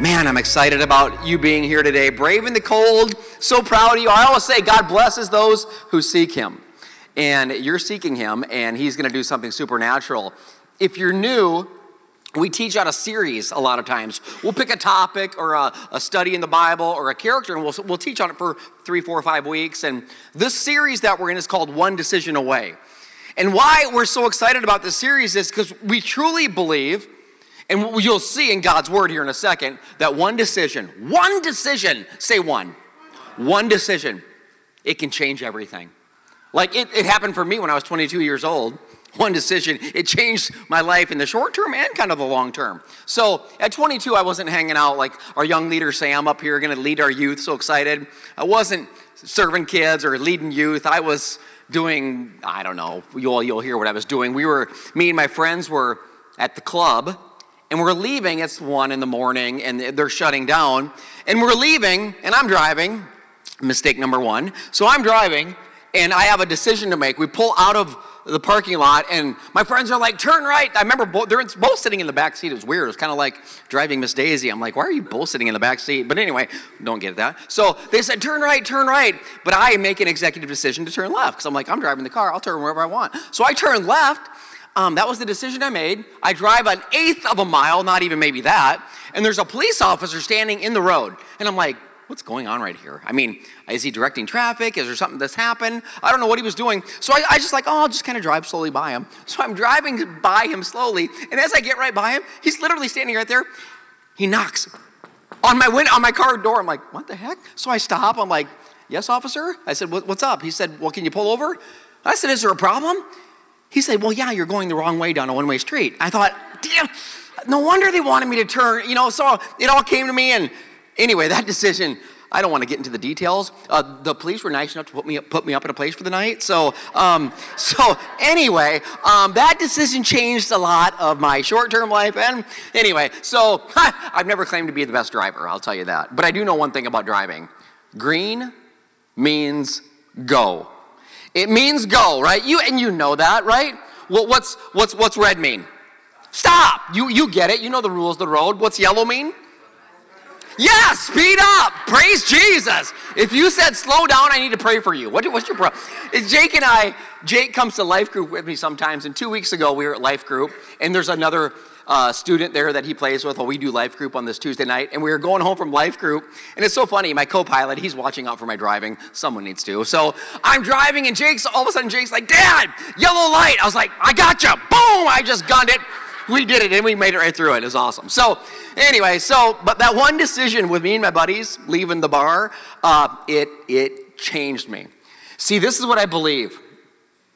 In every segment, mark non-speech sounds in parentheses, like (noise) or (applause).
Man, I'm excited about you being here today. Brave in the cold, so proud of you. I always say God blesses those who seek Him. And you're seeking Him, and He's going to do something supernatural. If you're new, we teach out a series a lot of times. We'll pick a topic or a, a, study in the Bible or a character, and we'll, we'll teach on it for three, four, five weeks. And this series that we're in is called One Decision Away. And why we're so excited about this series is because we truly believe and you'll see in God's word here in a second that one decision, one decision, say one, one decision, it can change everything. Like it, it happened for me when I was 22 years old. (laughs) One decision, it changed my life in the short term and kind of the long term. So at 22, I wasn't hanging out like our young leader Sam up here, going to lead our youth, so excited. I wasn't serving kids or leading youth. I was doing, I don't know, you'll, you'll hear what I was doing. We were, me and my friends were at the club and we're leaving. It's one in the morning, and they're shutting down. And we're leaving, and I'm driving. Mistake number one. So I'm driving, and I have a decision to make. We pull out of the parking lot, and my friends are like, "Turn right." I remember both, they're both sitting in the back seat. It was weird. It was kind of like driving Miss Daisy. I'm like, "Why are you both sitting in the back seat?" But anyway, don't get that. So they said, "Turn right, turn right," but I make an executive decision to turn left because I'm like, "I'm driving the car. I'll turn wherever I want." So I turn left um, that was the decision I made. I drive an eighth of a mile, not even maybe that, and there's a police officer standing in the road. And I'm like, what's going on right here? I mean, is he directing traffic? Is there something that's happened? I don't know what he was doing. So I, I just like, oh, I'll just kind of drive slowly by him. (laughs) So I'm driving by him slowly, and as I get right by him, he's literally standing right there. He knocks on my window, on my car door. I'm like, what the heck? So I stop. I'm like, yes, officer. I said, what's up? He said, well, can you pull over? I said, is there a problem? He said, Well, yeah, you're going the wrong way down a one way street. I thought, Damn, no wonder they wanted me to turn. You know, so it all came to me. And anyway, that decision, I don't want to get into the details. Uh, the police were nice enough to put me, put me up at a place for the night. So, um, (laughs) so anyway, um, that decision changed a lot of my short term life. And anyway, so (laughs) I've never claimed to be the best driver, I'll tell you that. But I do know one thing about driving green means go. It means go, right? You and you know that, right? Well, what's what's what's red mean? Stop. You you get it. You know the rules of the road. What's yellow mean? Yeah, speed up. Praise Jesus. If you said slow down, I need to pray for you. What, what's your problem? Jake and I, Jake comes to life group with me sometimes. And two weeks ago, we were at life group, and there's another uh, student there that he plays with while we do life group on this Tuesday night. And we were going home from life group. And it's so funny. My co pilot, he's watching out for my driving. Someone needs to. So I'm driving, and Jake's all of a sudden, Jake's like, Dad, yellow light. I was like, I got you. Boom. I just gunned it. We did it, and we made it right through it. It was awesome. So, anyway, so, but that one decision with me and my buddies leaving the bar, uh, it, it changed me. See, this is what I believe.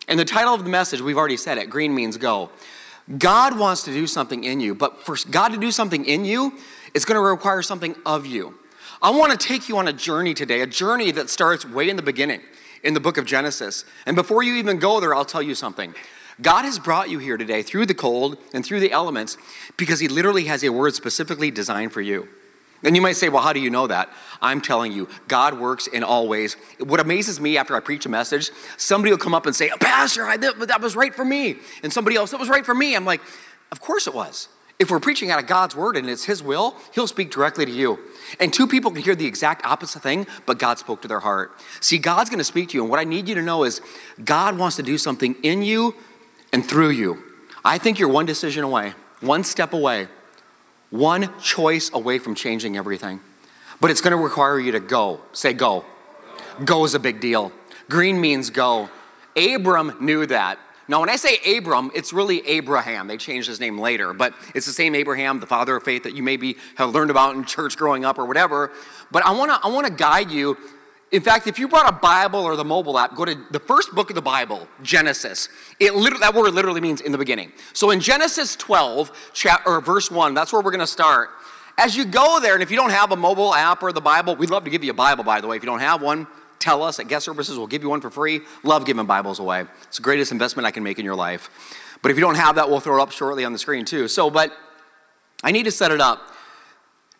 And the title of the message, we've already said it green means go. God wants to do something in you, but for God to do something in you, it's going to require something of you. I want to take you on a journey today, a journey that starts way in the beginning in the book of Genesis. And before you even go there, I'll tell you something. God has brought you here today through the cold and through the elements because He literally has a word specifically designed for you. And you might say, well, how do you know that? I'm telling you, God works in all ways. What amazes me after I preach a message, somebody will come up and say, Pastor, I, that, was right for me. And somebody else, that was right for me. I'm like, of course it was. If we're preaching out of God's word and it's His will, He'll speak directly to you. And two people can hear the exact opposite thing, but God spoke to their heart. See, God's to speak to you. And what I need you to know is God wants to do something in you and through you. I think you're one decision away, one step away one choice away from changing everything. But it's going to require you to go. Say go. Go is a big deal. Green means go. Abram knew that. Now, when I say Abram, it's really Abraham. They changed his name later, but it's the same Abraham, the father of faith that you maybe have learned about in church growing up or whatever. But I want to I want to guide you in fact, if you brought a Bible or the mobile app, go to the first book of the Bible, Genesis. It that word literally means in the beginning. So in Genesis 12, chapter, or verse 1, that's where we're going to start. As you go there, and if you don't have a mobile app or the Bible, we'd love to give you a Bible, by the way. If you don't have one, tell us at guest services. We'll give you one for free. Love giving Bibles away. It's the greatest investment I can make in your life. But if you don't have that, we'll throw it up shortly on the screen too. So, but I need to set it up.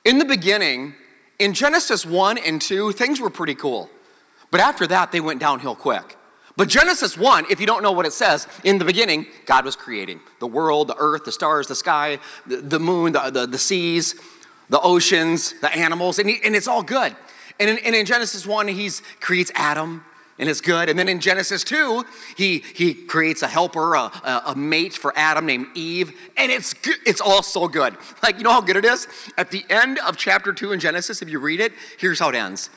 In the beginning, in Genesis 1 and 2, things were pretty cool. But after that, they went downhill quick. But Genesis 1, if you don't know what it says, in the beginning, God was creating the world, the earth, the stars, the sky, the, the moon, the, the, the seas, the oceans, the animals, and, he, and it's all good. And in, and in Genesis 1, he creates Adam, and it's good. And then in Genesis 2, he, he creates a helper, a, a, a, mate for Adam named Eve, and it's it's all so good. Like, you know how good it is? At the end of chapter 2 in Genesis, if you read it, here's how it ends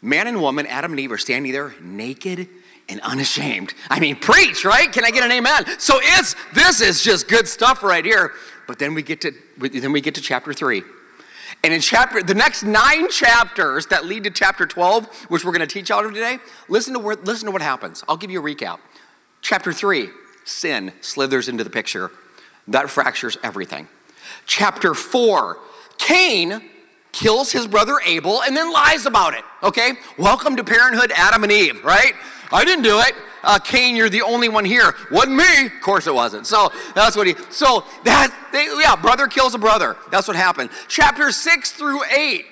Man and woman, Adam and Eve, are standing there naked and unashamed. I mean, preach, right? Can I get an amen? So it's this is just good stuff right here. But then we get to then we get to chapter 3. And in chapter, the next nine chapters that lead to chapter 12, which we're going to teach out of today, listen to, what, listen to what happens. I'll give you a recap. Chapter 3, sin slithers into the picture. That fractures everything. Chapter 4, Cain kills his brother Abel and then lies about it. Okay? Welcome to parenthood, Adam and Eve, right? I didn't do it uh, Cain, you're the only one here. Wasn't me. Of course it wasn't. So that's what he, so that, they, yeah, brother kills a brother. That's what happened. Chapter six through eight,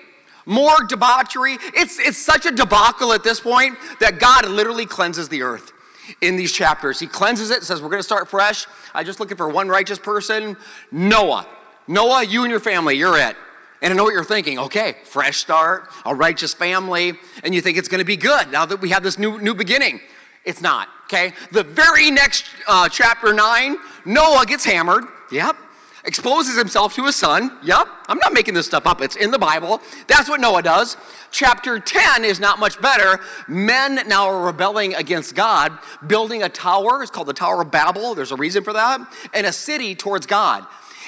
more debauchery. It's, it's such a debacle at this point that God literally cleanses the earth in these chapters. He cleanses it, says, We're going to start fresh. I'm just looking for one righteous person Noah. Noah, you and your family, you're it. And I know what you're thinking. Okay, fresh start, a righteous family, and you think it's going to be good now that we have this new, new beginning. It's not, okay? The very next uh, chapter 9, Noah gets hammered. Yep. Exposes himself to his son. Yep. I'm not making this stuff up. It's in the Bible. That's what Noah does. Chapter 10 is not much better. Men now are rebelling against God, building a tower. It's called the Tower of Babel. There's a reason for that. And a city towards God.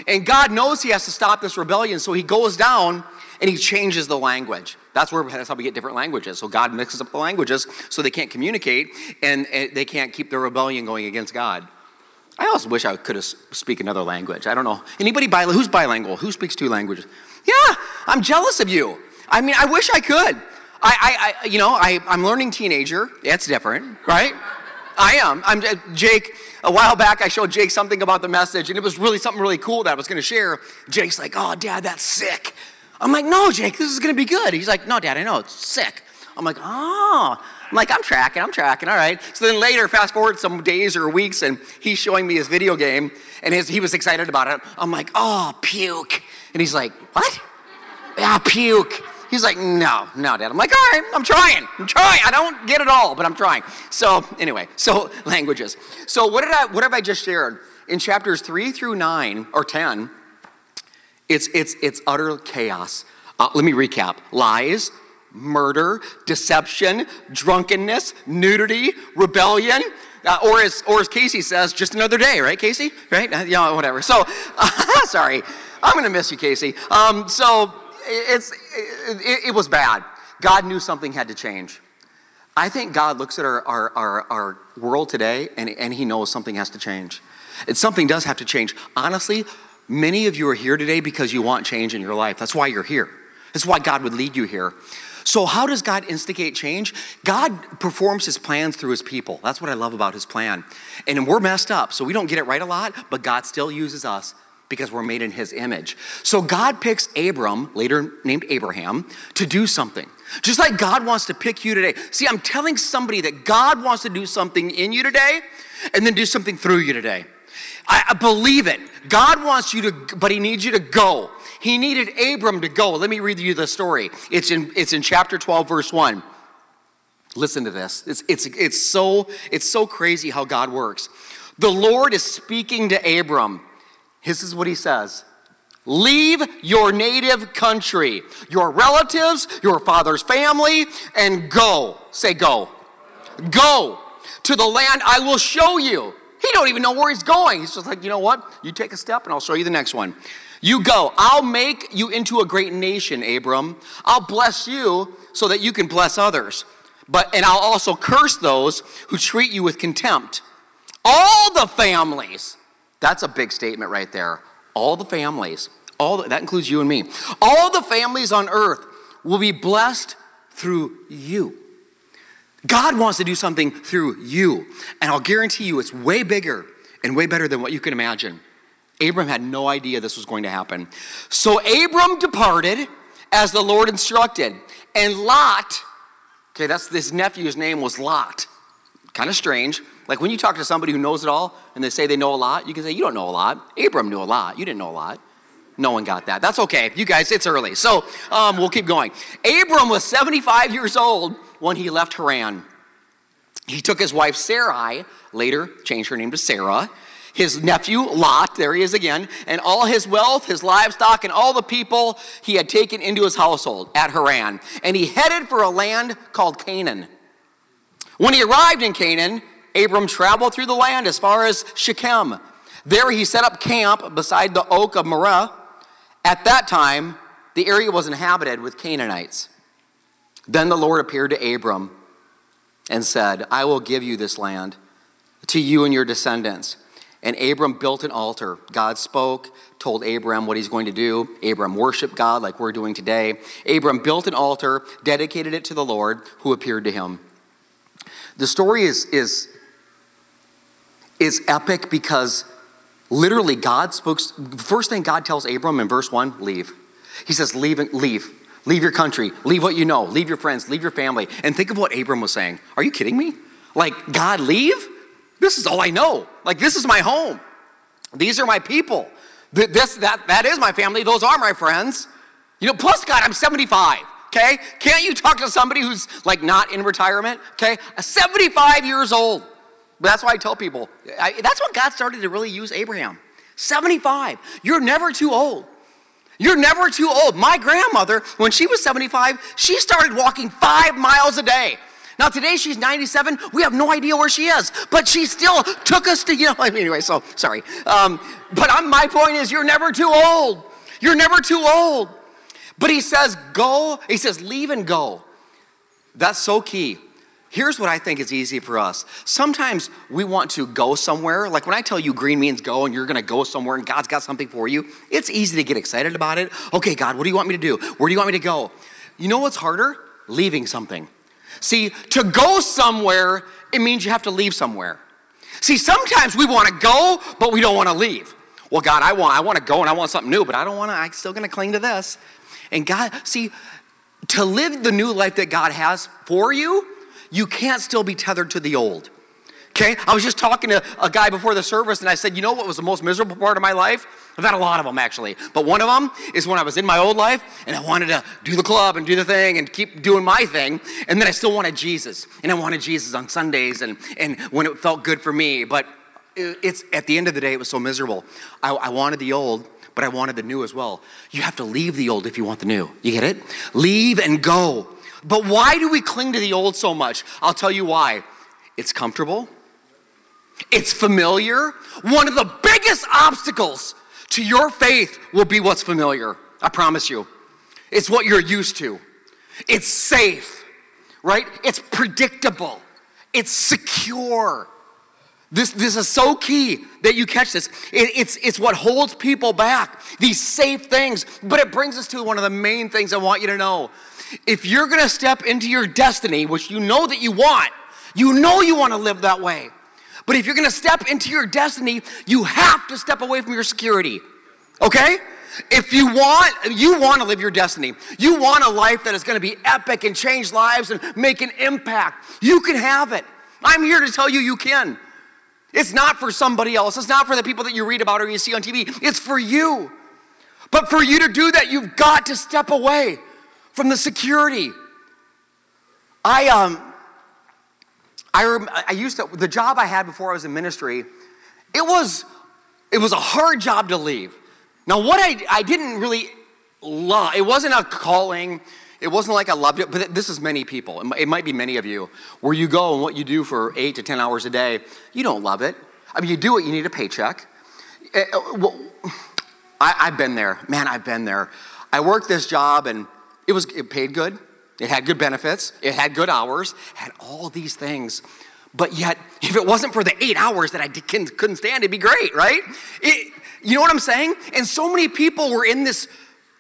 And God knows he has to stop this rebellion, so he goes down and he changes the language. That's where that's how we get different languages. So God mixes up the languages so they can't communicate and, and they can't keep their rebellion going against God. I also wish I could speak another language. I don't know. Anybody? Who's bilingual? Who speaks two languages? Yeah, I'm jealous of you. I mean, I wish I could. I, I, I you know, I, I'm learning teenager. That's different, right? I am. I'm uh, Jake. A while back, I showed Jake something about the message, and it was really something really cool that I was going to share. Jake's like, "Oh, Dad, that's sick." I'm like, no, Jake, this is gonna be good. He's like, no, Dad, I know, it's sick. I'm like, oh. I'm like, I'm tracking, I'm tracking, all right. So then later, fast forward some days or weeks, and he's showing me his video game, and his, he was excited about it. I'm like, oh, puke. And he's like, what? Yeah, puke. He's like, no, no, Dad. I'm like, all right, I'm trying. I'm trying. I don't get it all, but I'm trying. So anyway, (laughs) so languages. So what did I what have I just shared? In chapters three through nine or ten, it's, it's, it's utter chaos. Uh, let me recap lies, murder, deception, drunkenness, nudity, rebellion. Uh, or, as, or as Casey says, just another day, right, Casey? Right? Uh, yeah, whatever. So, (laughs) sorry. I'm going to miss you, Casey. Um, so, it's, it, it, was bad. God knew something had to change. I think God looks at our, our, our, our world today and, and he knows something has to change. And something does have to change. Honestly, Many of you are here today because you want change in your life. That's why you're here. That's why God would lead you here. So, how does God instigate change? God performs his plans through his people. That's what I love about his plan. And we're messed up, so we don't get it right a lot, but God still uses us because we're made in his image. So, God picks Abram, later named Abraham, to do something. Just like God wants to pick you today. See, I'm telling somebody that God wants to do something in you today and then do something through you today. I, I believe it. God wants you to, but He needs you to go. He needed Abram to go. Let me read you the story. It's in, it's in chapter 12, verse 1. Listen to this. It's, it's, it's, so, it's so crazy how God works. The Lord is speaking to Abram. This is what he says Leave your native country, your relatives, your father's family, and go. Say, go. Go to the land I will show you. He don't even know where he's going. He's just like, you know what? You take a step and I'll show you the next one. You go. I'll make you into a great nation, Abram. I'll bless you so that you can bless others. But and I'll also curse those who treat you with contempt. All the families. That's a big statement right there. All the families. All the, that includes you and me. All the families on earth will be blessed through you. God wants to do something through you. And I'll guarantee you it's way bigger and way better than what you can imagine. Abram had no idea this was going to happen. So Abram departed as the Lord instructed. And Lot, okay, that's this nephew's name was Lot. Kind of strange. Like when you talk to somebody who knows it all and they say they know a lot, you can say, You don't know a lot. Abram knew a lot. You didn't know a lot. No one got that. That's okay. You guys, it's early. So um, we'll keep going. Abram was 75 years old when he left Haran. He took his wife Sarai, later changed her name to Sarah, his nephew Lot, there he is again, and all his wealth, his livestock, and all the people he had taken into his household at Haran. And he headed for a land called Canaan. When he arrived in Canaan, Abram traveled through the land as far as Shechem. There he set up camp beside the oak of Moreh. At that time, the area was inhabited with Canaanites. Then the Lord appeared to Abram and said, I will give you this land to you and your descendants. And Abram built an altar. God spoke, told Abram what he's going to do. Abram worshiped God like we're doing today. Abram built an altar, dedicated it to the Lord who appeared to him. The story is, is, is epic because literally God spoke. First thing God tells Abram in verse 1 leave. He says, Leave, leave. Leave your country. Leave what you know. Leave your friends. Leave your family. And think of what Abram was saying. Are you kidding me? Like, God, leave? This is all I know. Like, this is my home. These are my people. This, that, that is my family. Those are my friends. You know, plus, God, I'm 75. Okay? Can't you talk to somebody who's like not in retirement? Okay? 75 years old. But that's why I tell people I, that's when God started to really use Abraham. 75. You're never too old. You're never too old. My grandmother, when she was 75, she started walking five miles a day. Now, today she's 97. We have no idea where she is, but she still took us to, you know, (laughs) anyway, so sorry. Um, but I'm, my point is, you're never too old. You're never too old. But he says, go, he says, leave and go. That's so key. Here's what I think is easy for us. Sometimes we want to go somewhere. Like when I tell you green means go and you're going to go somewhere and God's got something for you, it's easy to get excited about it. Okay, God, what do you want me to do? Where do you want me to go? You know what's harder? Leaving something. See, to go somewhere, it means you have to leave somewhere. See, sometimes we want to go, but we don't want to leave. Well, God, I want I want to go and I want something new, but I don't want to I'm still going to cling to this. And God, see, to live the new life that God has for you, you can't still be tethered to the old. Okay? I was just talking to a guy before the service and I said, you know what was the most miserable part of my life? I've had a lot of them actually. But one of them is when I was in my old life and I wanted to do the club and do the thing and keep doing my thing. And then I still wanted Jesus. And I wanted Jesus on Sundays and, and when it felt good for me. But it's at the end of the day, it was so miserable. I, I wanted the old, but I wanted the new as well. You have to leave the old if you want the new. You get it? Leave and go. But why do we cling to the old so much? I'll tell you why. It's comfortable. It's familiar. One of the biggest obstacles to your faith will be what's familiar. I promise you. It's what you're used to. It's safe, right? It's predictable. It's secure. This, this is so key that you catch this. It, it's, it's what holds people back, these safe things. But it brings us to one of the main things I want you to know. If you're going to step into your destiny, which you know that you want, you know you want to live that way. But if you're going to step into your destiny, you have to step away from your security. Okay? If you want, you want to live your destiny. You want a life that is going to be epic and change lives and make an impact. You can have it. I'm here to tell you you can. It's not for somebody else. It's not for the people that you read about or you see on TV. It's for you. But for you to do that, you've got to step away from the security. I um I, I used to, the job I had before I was in ministry, it was, it was a hard job to leave. Now, what I, I didn't really love, it wasn't a calling, it wasn't like I loved it, but this is many people. It might be many of you, where you go and what you do for eight to 10 hours a day, you don't love it. I mean, you do it, you need a paycheck. Eh, eh, well, I, have been there. Man, I've been there. I worked this job and it was it paid good. It had good benefits, it had good hours, had all these things. But yet, if it wasn't for the eight hours that I couldn't stand, it'd be great, right? It, you know what I'm saying? And so many people were in this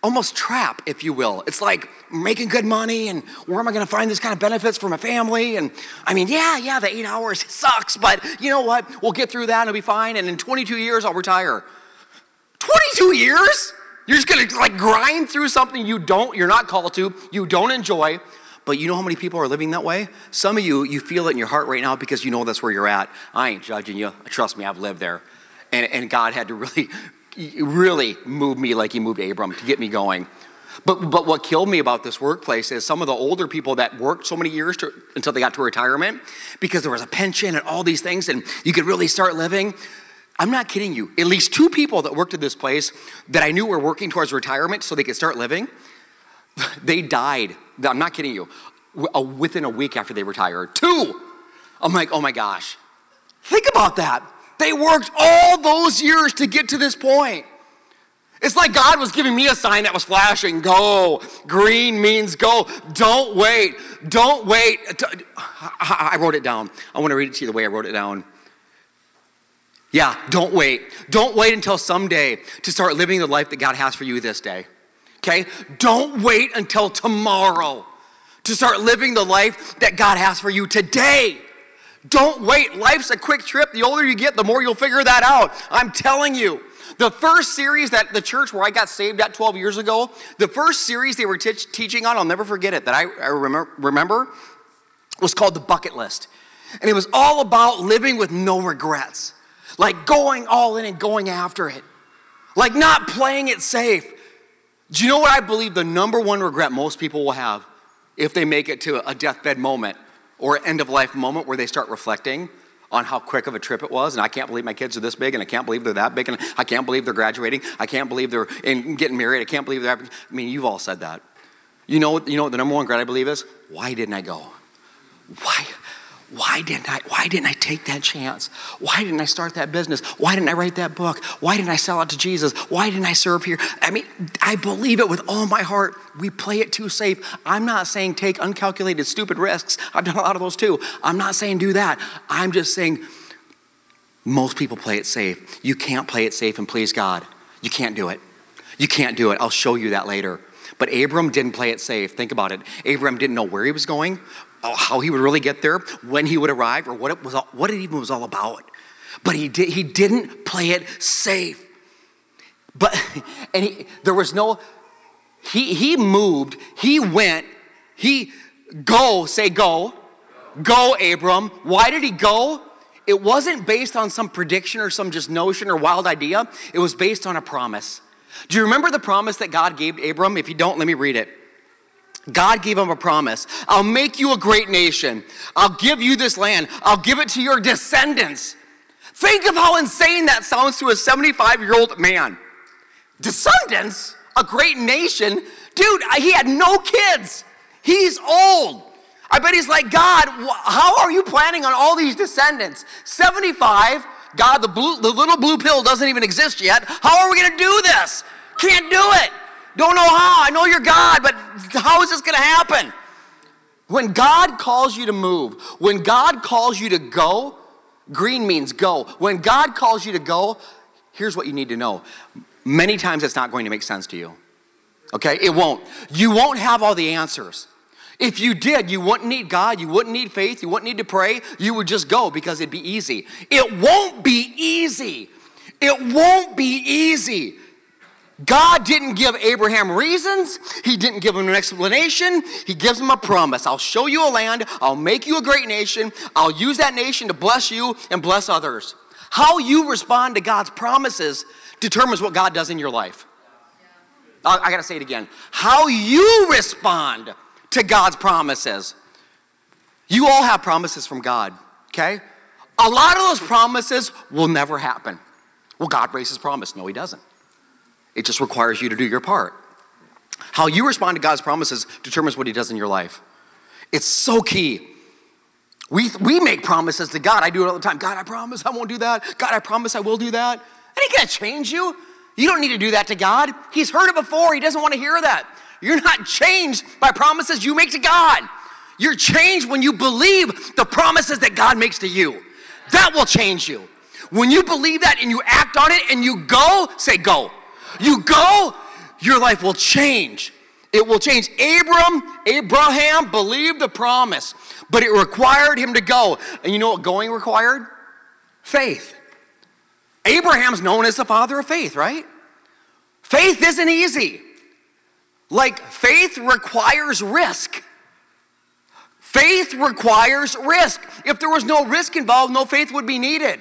almost trap, if you will. It's like making good money, and where am I going to find this kind of benefits for my family? And I mean, yeah, yeah, the eight hours (laughs) sucks, but you know what? We'll get through that and it'll be fine. And in 22 years, I'll retire. 22 years? You're just gonna like grind through something you don't, you're not called to, you don't enjoy. But you know how many people are living that way? Some of you, you feel it in your heart right now because you know that's where you're at. I ain't judging you. Trust me, I've lived there. And, and God had to really (laughs) really moved me like he moved Abram to get me going. But, but what killed me about this workplace is some of the older people that worked so many years to, until they got to retirement because there was a pension and all these things and you could really start living. I'm not kidding you. At least two people that worked at this place that I knew were working towards retirement so they could start living, (laughs) they died. I'm not kidding you. Within a week after they retired. Two! I'm like, oh my gosh. Think about that. They worked all those years to get to this point. It's like God was giving me a sign that was flashing go. Green means go. Don't wait. Don't wait. I wrote it down. I want to read it to you the way I wrote it down. Yeah, don't wait. Don't wait until someday to start living the life that God has for you this day. Okay? Don't wait until tomorrow to start living the life that God has for you today. Don't wait. Life's a quick trip. The older you get, the more you'll figure that out. I'm telling you. The first series that the church where I got saved at 12 years ago, the first series they were t- teaching on, I'll never forget it, that I, I remember, remember, was called The Bucket List. And it was all about living with no regrets, like going all in and going after it, like not playing it safe. Do you know what I believe the number one regret most people will have if they make it to a deathbed moment or end of life moment where they start reflecting? on how quick of a trip it was, and I can't believe my kids are this big, and I can't believe they're that big, and I can't believe they're graduating. I can't believe they're in, getting married. I can't believe they're. I mean, you've all said that. You know, you know what the number one regret I believe is? Why didn't I go? Why? Why didn't I? Why didn't I take that chance? Why didn't I start that business? Why didn't I write that book? Why didn't I sell out to Jesus? Why didn't I serve here? I mean, I believe it with all my heart. We play it too safe. I'm not saying take uncalculated, stupid risks. I've done a lot of those too. I'm not saying do that. I'm just saying most people play it safe. You can't play it safe and please God. You can't do it. You can't do it. I'll show you that later. But Abram didn't play it safe. Think about it. Abram didn't know where he was going, Uh, how he would really get there, when he would arrive, or what it was, what it even was all about. But he did, he didn't play it safe. But (laughs) and he, there was no. He he moved. He went. He go say go, go Abram. Why did he go? It wasn't based on some prediction or some just notion or wild idea. It was based on a promise. Do you remember the promise that God gave Abram? If you don't, let me read it. God gave him a promise. I'll make you a great nation. I'll give you this land. I'll give it to your descendants. Think of how insane that sounds to a 75 year old man. Descendants? A great nation? Dude, he had no kids. He's old. I bet he's like, God, how are you planning on all these descendants? 75, God, the, blue, the little blue pill doesn't even exist yet. How are we going to do this? Can't do it. Don't know how. I know you're God, but how is this going to happen? When God calls you to move, when God calls you to go, green means go. When God calls you to go, here's what you need to know. Many times it's not going to make sense to you. Okay? It won't. You won't have all the answers. If you did, you wouldn't need God, you wouldn't need faith, you wouldn't need to pray, you would just go because it'd be easy. It won't be easy. It won't be easy. God didn't give Abraham reasons. He didn't give him an explanation. He gives him a promise. I'll show you a land. I'll make you a great nation. I'll use that nation to bless you and bless others. How you respond to God's promises determines what God does in your life. I, I got to say it again. How you respond to God's promises. You all have promises from God, okay? A lot of those promises will never happen. Well, God breaks his promise. No, he doesn't. It just requires you to do your part. How you respond to God's promises determines what He does in your life. It's so key. We, we make promises to God. I do it all the time. God, I promise I won't do that. God, I promise I will do that. And He can't change you. You don't need to do that to God. He's heard it before. He doesn't want to hear that. You're not changed by promises you make to God. You're changed when you believe the promises that God makes to you. That will change you. When you believe that and you act on it and you go, say go. You go, your life will change. It will change. Abram, Abraham believed the promise, but it required him to go. And you know what going required? Faith. Abraham's known as the father of faith, right? Faith isn't easy. Like, faith requires risk. Faith requires risk. If there was no risk involved, no faith would be needed.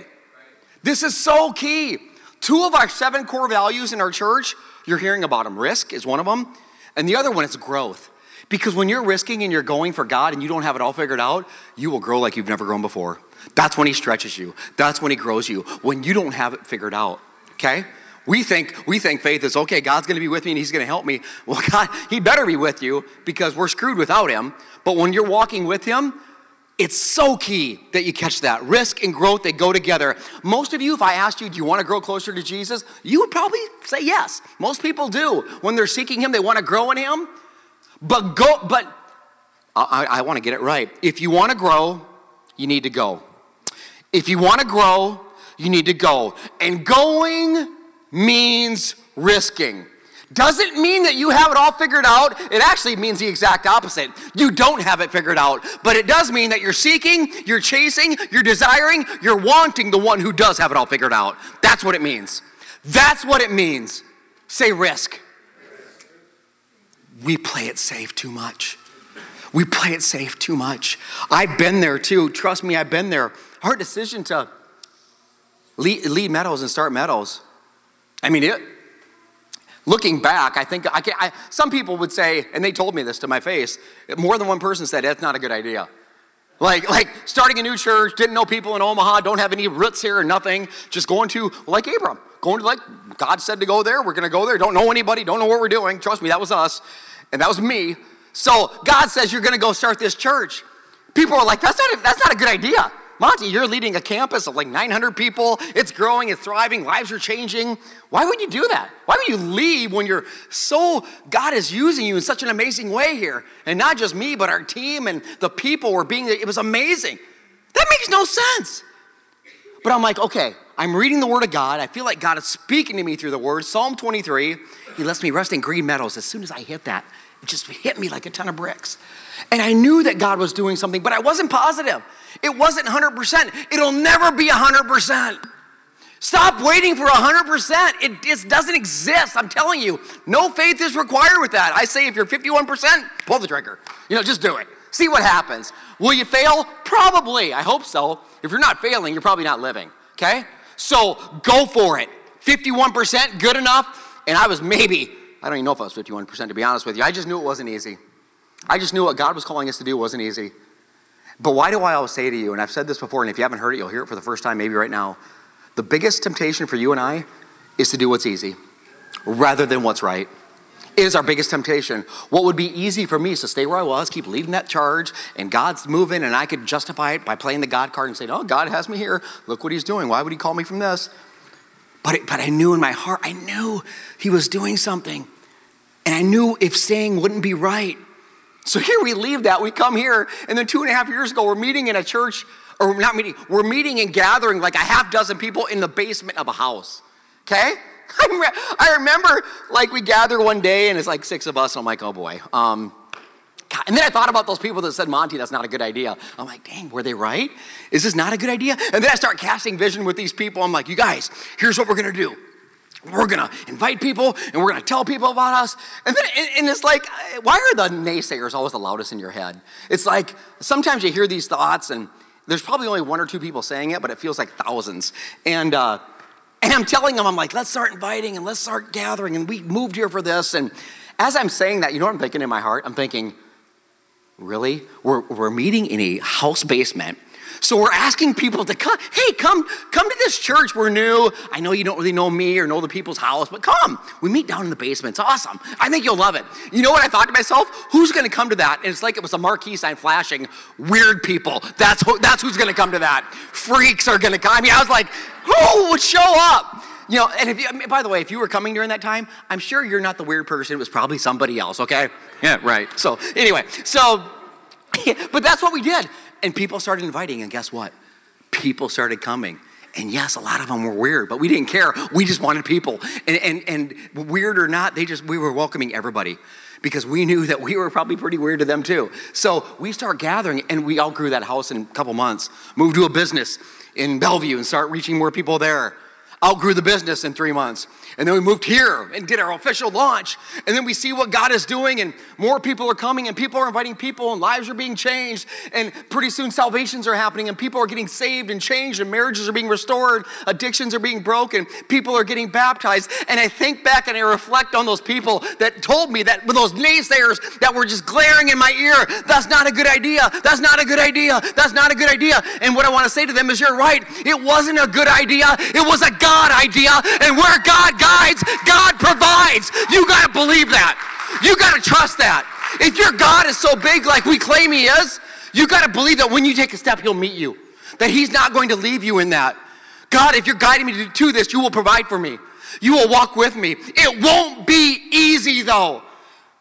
This is so key. Two of our seven core values in our church, you're hearing about them. Risk is one of them, and the other one is growth. Because when you're risking and you're going for God and you don't have it all figured out, you will grow like you've never grown before. That's when He stretches you. That's when He grows you. When you don't have it figured out, okay? We think we think faith is okay. God's going to be with me and He's going to help me. (laughs) Well, God, He better be with you because we're screwed without Him. But when you're walking with Him, it's so key that you catch that. Risk and growth, they go together. Most of you, if I asked you, do you want to grow closer to Jesus? You would probably say yes. Most people do. When they're seeking Him, they want to grow in Him. But go, but I, I want to get it right. If you want to grow, you need to go. If you want to grow, you need to go. And going means risking. Doesn't mean that you have it all figured out. It actually means the exact opposite. You don't have it figured out. But it does mean that you're seeking, you're chasing, you're desiring, you're wanting the one who does have it all figured out. That's what it means. That's what it means. Say risk. We play it safe too much. We play it safe too much. I've been there too. Trust me, I've been there. Hard decision to lead, lead Meadows and start Meadows. I mean, it, Looking back, I think I can, I, some people would say, and they told me this to my face, more than one person said, that's not a good idea. Like, like starting a new church, didn't know people in Omaha, don't have any roots here or nothing, just going to, like Abram, going to like, God said to go there, we're gonna go there, don't know anybody, don't know what we're doing. Trust me, that was us, and that was me. So God says you're gonna go start this church. People are like, that's not a, that's not a good idea. Monty, you're leading a campus of like 900 people. It's growing, it's thriving, lives are changing. Why would you do that? Why would you leave when you're so, God is using you in such an amazing way here? And not just me, but our team and the people were being, it was amazing. That makes no sense. But I'm like, okay, I'm reading the Word of God. I feel like God is speaking to me through the Word. Psalm 23, He lets me rest in green meadows. As soon as I hit that, it just hit me like a ton of bricks. And I knew that God was doing something, but I wasn't positive. It wasn't 100%. It'll never be 100%. Stop waiting for 100%. It, it doesn't exist. I'm telling you, no faith is required with that. I say if you're 51%, pull the trigger. You know, just do it. See what happens. Will you fail? Probably. I hope so. If you're not failing, you're probably not living. Okay? So go for it. 51%, good enough. And I was maybe, I don't even know if I was 51% to be honest with you. I just knew it wasn't easy. I just knew what God was calling us to do wasn't easy. But why do I always say to you, and I've said this before, and if you haven't heard it, you'll hear it for the first time maybe right now. The biggest temptation for you and I is to do what's easy rather than what's right. It is our biggest temptation. What would be easy for me is to stay where I was, keep leading that charge, and God's moving, and I could justify it by playing the God card and saying, Oh, God has me here. Look what He's doing. Why would He call me from this? But, it, but I knew in my heart, I knew He was doing something. And I knew if staying wouldn't be right. So here we leave that, we come here, and then two and a half years ago, we're meeting in a church, or not meeting, we're meeting and gathering like a half dozen people in the basement of a house. Okay? (laughs) I remember like we gather one day and it's like six of us, and I'm like, oh boy. Um, And then I thought about those people that said, Monty, that's not a good idea. I'm like, dang, were they right? Is this not a good idea? And then I start casting vision with these people. I'm like, you guys, here's what we're gonna do we're gonna invite people and we're gonna tell people about us. And then and it's like, why are the naysayers always the loudest in your head? It's like sometimes you hear these thoughts and there's probably only one or two people saying it, but it feels like thousands. And uh, and I'm telling them, I'm like, let's start inviting and let's start gathering. And we moved here for this. And as I'm saying that, you know what I'm thinking in my heart? I'm thinking, really? We're, we're meeting in a house basement so we're asking people to come, hey, come, come to this church. We're new. I know you don't really know me or know the people's house, but come. We meet down in the basement. It's awesome. I think you'll love it. You know what I thought to myself? Who's going to come to that? And it's like it was a marquee sign flashing. Weird people. That's who, that's who's going to come to that. Freaks are going to come. I mean, I was like, who would show up? You know, and if you, by the way, if you were coming during that time, I'm sure you're not the weird person. It was probably somebody else, okay? Yeah, right. So, anyway, so, (laughs) but that's what we did. And people started inviting, and guess what? People started coming. And yes, a lot of them were weird, but we didn't care. We just wanted people. And, and, and weird or not, they just, we were welcoming everybody because we knew that we were probably pretty weird to them too. So we start gathering, and we outgrew that house in a couple months, moved to a business in Bellevue and start reaching more people there. Outgrew the business in three months. And then we moved here and did our official launch. And then we see what God is doing, and more people are coming, and people are inviting people, and lives are being changed. And pretty soon salvations are happening, and people are getting saved and changed, and marriages are being restored, addictions are being broken, people are getting baptized. And I think back and I reflect on those people that told me that with those naysayers that were just glaring in my ear, that's not a good idea, that's not a good idea, that's not a good idea. And what I want to say to them is, you're right, it wasn't a good idea, it was a God idea, and where God guides, God provides. You got to believe that. You got to trust that. If your God is so big, like we claim He is, you got to believe that when you take a step, He'll meet you, that He's not going to leave you in that. God, if you're guiding me to, to this, you will provide for me. You will walk with me. It won't be easy, though.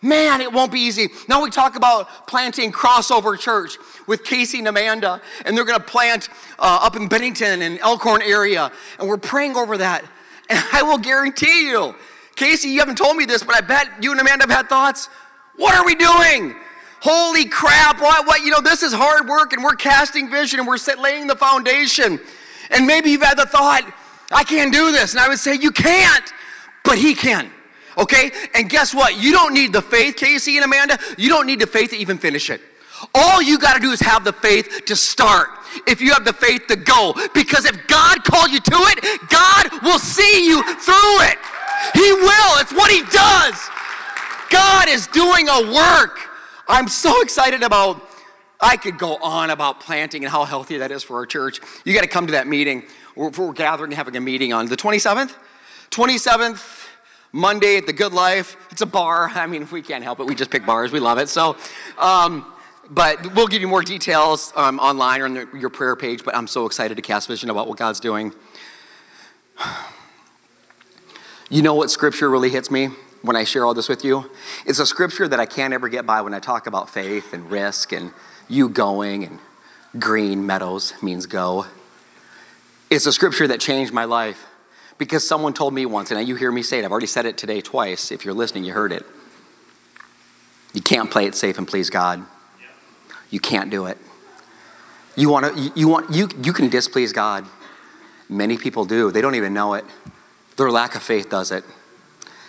Man, it won't be easy. Now we talk about planting crossover church with Casey and Amanda, and they're going to plant uh, up in Bennington and Elkhorn area, and we're praying over that. (laughs) And I will guarantee you, Casey, you haven't told me this, but I bet you and Amanda have had thoughts. What are we doing? Holy crap! What? What? You know, this is hard work, and we're casting vision, and we're laying the foundation. And maybe you've had the thought, I can't do this, and I would say you can't, but He can okay? And guess what? You don't need the faith, Casey and Amanda. You don't need the faith to even finish it. All you got to do is have the faith to start. If you have the faith to go, because if God called you to it, God will see you through it. He will. It's what He does. God is doing a work. I'm so excited about. I could go on about planting and how healthy that is for our church. You got to come to that meeting. We're, we're gathering, having a meeting on the 27th. 27th, Monday at the Good Life. It's a bar. I mean, we can't help it. We just pick bars. We love it. So, um, but we'll give you more details um, online or on the, your prayer page. But I'm so excited to cast vision about what God's doing. (sighs) You know what scripture really hits me when I share all this with you? It's a scripture that I can't ever get by when I talk about faith and risk and you going and green meadows means go. It's a scripture that changed my life. Because someone told me once, and you hear me say it, I've already said it today twice. If you're listening, you heard it. You can't play it safe and please God. You can't do it. You want to, you, want, you, you can displease God. Many people do. They don't even know it. Their lack of faith does it.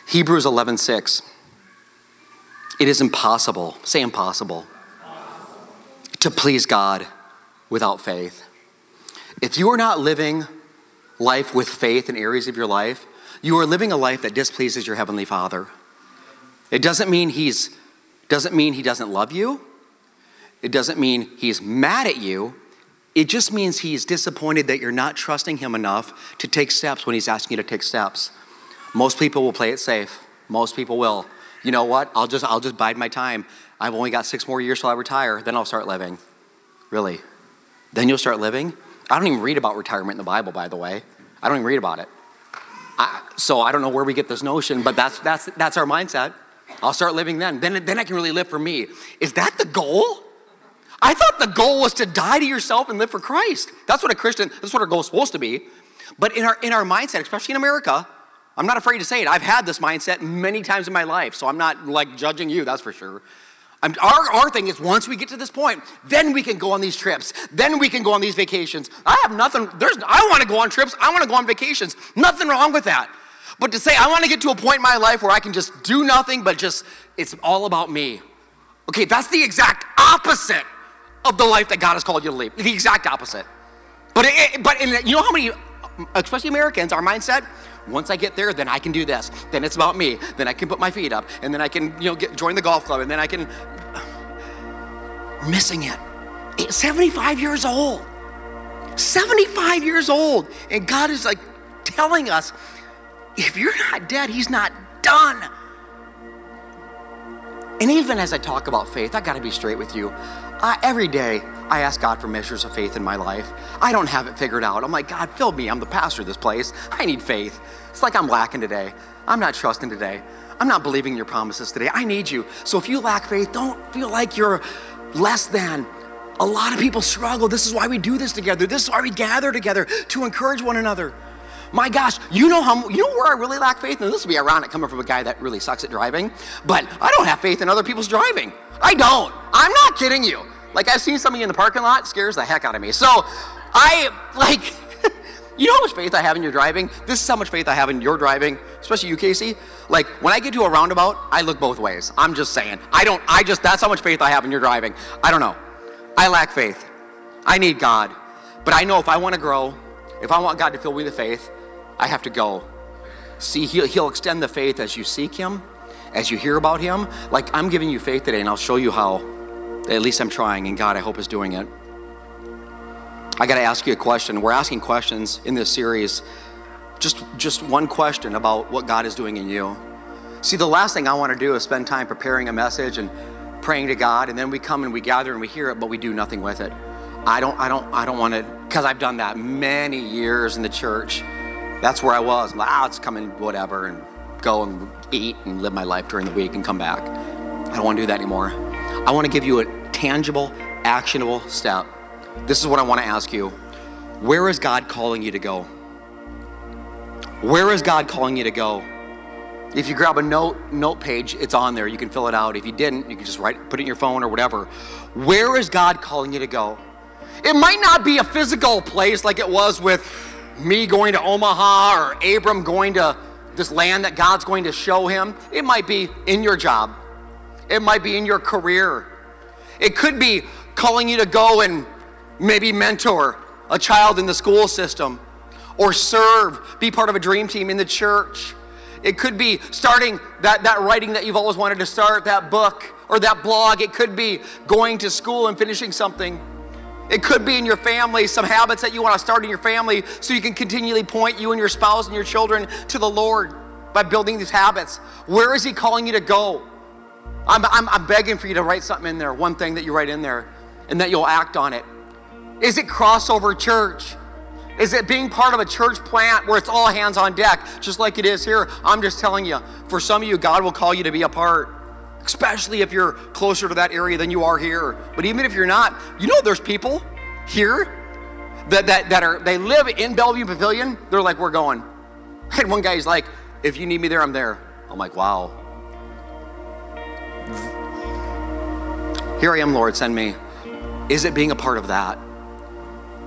Hebrews 11, 6. It is impossible, say impossible, to please God without faith. If you are not living life with faith in areas of your life, you are living a life that displeases your heavenly Father. It doesn't mean he's doesn't mean he doesn't love you. It doesn't mean he's mad at you. It just means he's disappointed that you're not trusting him enough to take steps when he's asking you to take steps. Most people will play it safe. Most people will. You know what? I'll just I'll just bide my time. I've only got 6 more years till I retire, then I'll start living. Really? Then you'll start living? I don't even read about retirement in the Bible, by the way. I don't even read about it. I, so I don't know where we get this notion, but that's, that's, that's our mindset. I'll start living then. then. Then I can really live for me. Is that the goal? I thought the goal was to die to yourself and live for Christ. That's what a Christian, that's what our goal is supposed to be. But in our, in our mindset, especially in America, I'm not afraid to say it. I've had this mindset many times in my life, so I'm not like judging you, that's for sure. I'm, our, our thing is once we get to this point, then we can go on these trips. Then we can go on these vacations. I have nothing, there's, I want to go on trips. I want to go on vacations. Nothing wrong with that. But to say, I want to get to a point in my life where I can just do nothing, but just, it's all about me. Okay, that's the exact opposite of the life that God has called you to live. The exact opposite. But, it, but in, you know how many, especially Americans, our mindset, once I get there, then I can do this. Then it's about me. Then I can put my feet up, and then I can, you know, get, join the golf club, and then I can. We're missing it. 75 years old. 75 years old, and God is like telling us, if you're not dead, He's not done. And even as I talk about faith, I got to be straight with you. I, every day, I ask God for measures of faith in my life. I don't have it figured out. I'm like, God, fill me. I'm the pastor of this place. I need faith. It's like I'm lacking today. I'm not trusting today. I'm not believing your promises today. I need you. So if you lack faith, don't feel like you're less than. A lot of people struggle. This is why we do this together. This is why we gather together to encourage one another. My gosh, you know how you know where I really lack faith, and this will be ironic coming from a guy that really sucks at driving, but I don't have faith in other people's driving. I don't. I'm not kidding you. Like I've seen somebody in the parking lot, scares the heck out of me. So I like (laughs) You know how much faith I have in your driving? This is how much faith I have in your driving, especially you, Casey. Like when I get to a roundabout, I look both ways. I'm just saying. I don't, I just, that's how much faith I have in your driving. I don't know. I lack faith. I need God. But I know if I want to grow, if I want God to fill me with faith, I have to go. See, he'll, he'll extend the faith as you seek Him, as you hear about Him. Like I'm giving you faith today, and I'll show you how. At least I'm trying, and God, I hope, is doing it. I got to ask you a question. We're asking questions in this series. Just, just one question about what God is doing in you. See, the last thing I want to do is spend time preparing a message and praying to God, and then we come and we gather and we hear it, but we do nothing with it. I don't, I don't, I don't want to, because I've done that many years in the church. That's where I was. I'm like, ah, it's coming, whatever, and go and eat and live my life during the week and come back. I don't want to do that anymore. I want to give you a tangible, actionable step this is what I want to ask you. Where is God calling you to go? Where is God calling you to go? If you grab a note note page, it's on there. You can fill it out. If you didn't, you can just write put it in your phone or whatever. Where is God calling you to go? It might not be a physical place like it was with me going to Omaha or Abram going to this land that God's going to show him. It might be in your job. It might be in your career. It could be calling you to go and maybe mentor a child in the school system or serve, be part of a dream team in the church. It could be starting that, that writing that you've always wanted to start, that book or that blog. It could be going to school and finishing something. It could be in your family, some habits that you want to start in your family so you can continually point you and your spouse and your children to the Lord by building these habits. Where is He calling you to go? I'm, I'm, I'm begging for you to write something in there, one thing that you write in there, and that you'll act on it. Is it crossover church? Is it being part of a church plant where it's all hands on deck, just like it is here? I'm just telling you, for some of you, God will call you to be a part, especially if you're closer to that area than you are here. But even if you're not, you know there's people here that, that, that are, they live in Bellevue Pavilion. They're like, we're going. And one guy's like, if you need me there, I'm there. I'm like, wow. Here I am, Lord, send me. Is it being a part of that?